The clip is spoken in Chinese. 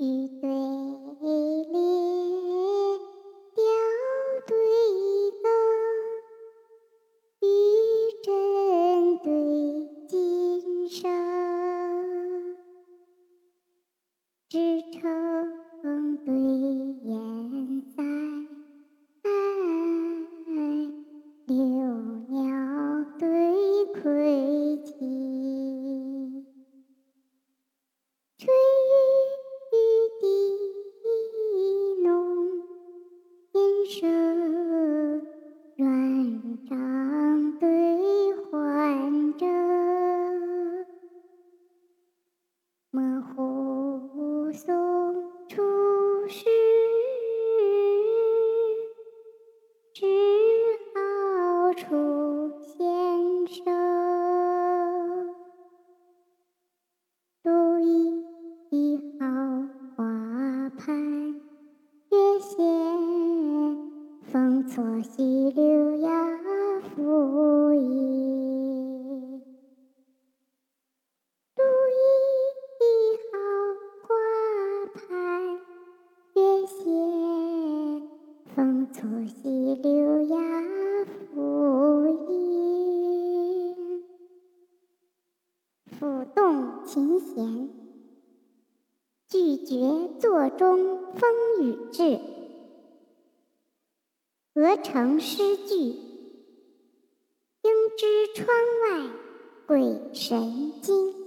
玉对联，调对勾，玉针对金蛇，织成声软帐对欢者，模糊送出时，只好出风错溪流呀，复移。独一号花盘月斜，风错溪流呀，复移。抚动琴弦，拒绝座中风雨至。合成诗句，应知窗外鬼神惊。